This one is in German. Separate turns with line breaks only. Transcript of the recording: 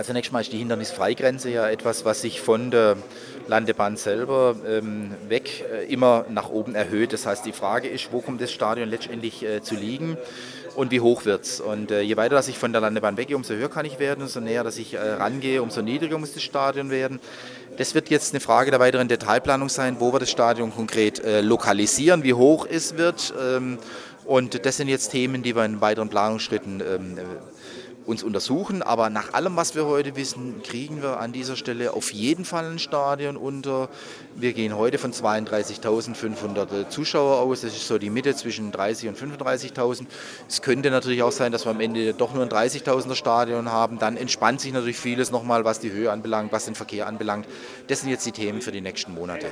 Also zunächst mal ist die Hindernisfreigrenze ja etwas, was sich von der Landebahn selber ähm, weg äh, immer nach oben erhöht. Das heißt, die Frage ist, wo kommt das Stadion letztendlich äh, zu liegen und wie hoch wird es. Und äh, je weiter dass ich von der Landebahn weggehe, umso höher kann ich werden, umso näher dass ich äh, rangehe, umso niedriger muss das Stadion werden. Das wird jetzt eine Frage der weiteren Detailplanung sein, wo wir das Stadion konkret äh, lokalisieren, wie hoch es wird. Ähm, und das sind jetzt Themen, die wir in weiteren Planungsschritten ähm, uns untersuchen. Aber nach allem, was wir heute wissen, kriegen wir an dieser Stelle auf jeden Fall ein Stadion unter. Wir gehen heute von 32.500 Zuschauer aus. Das ist so die Mitte zwischen 30.000 und 35.000. Es könnte natürlich auch sein, dass wir am Ende doch nur ein 30.000er Stadion haben. Dann entspannt sich natürlich vieles nochmal, was die Höhe anbelangt, was den Verkehr anbelangt. Das sind jetzt die Themen für die nächsten Monate.